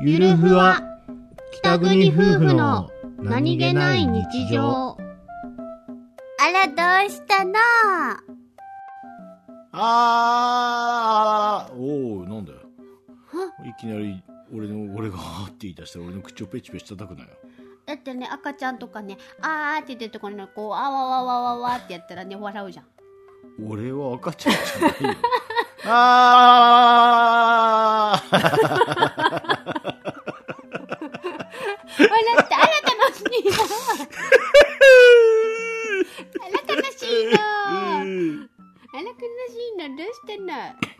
ゆるふわ北国夫婦の何気ない日常。あら、どうしたの？あーおおなんだよ。いきなり俺の俺があって言い出したら俺の口をペチペチ叩くなよ。だってね、赤ちゃんとかね、あーって言ってるところにこう、あわわわわわってやったらね、笑うじゃん。俺は赤ちゃんじゃないよ。あー笑って、あら楽しいのあら悲しいのあら悲しいのどうしたの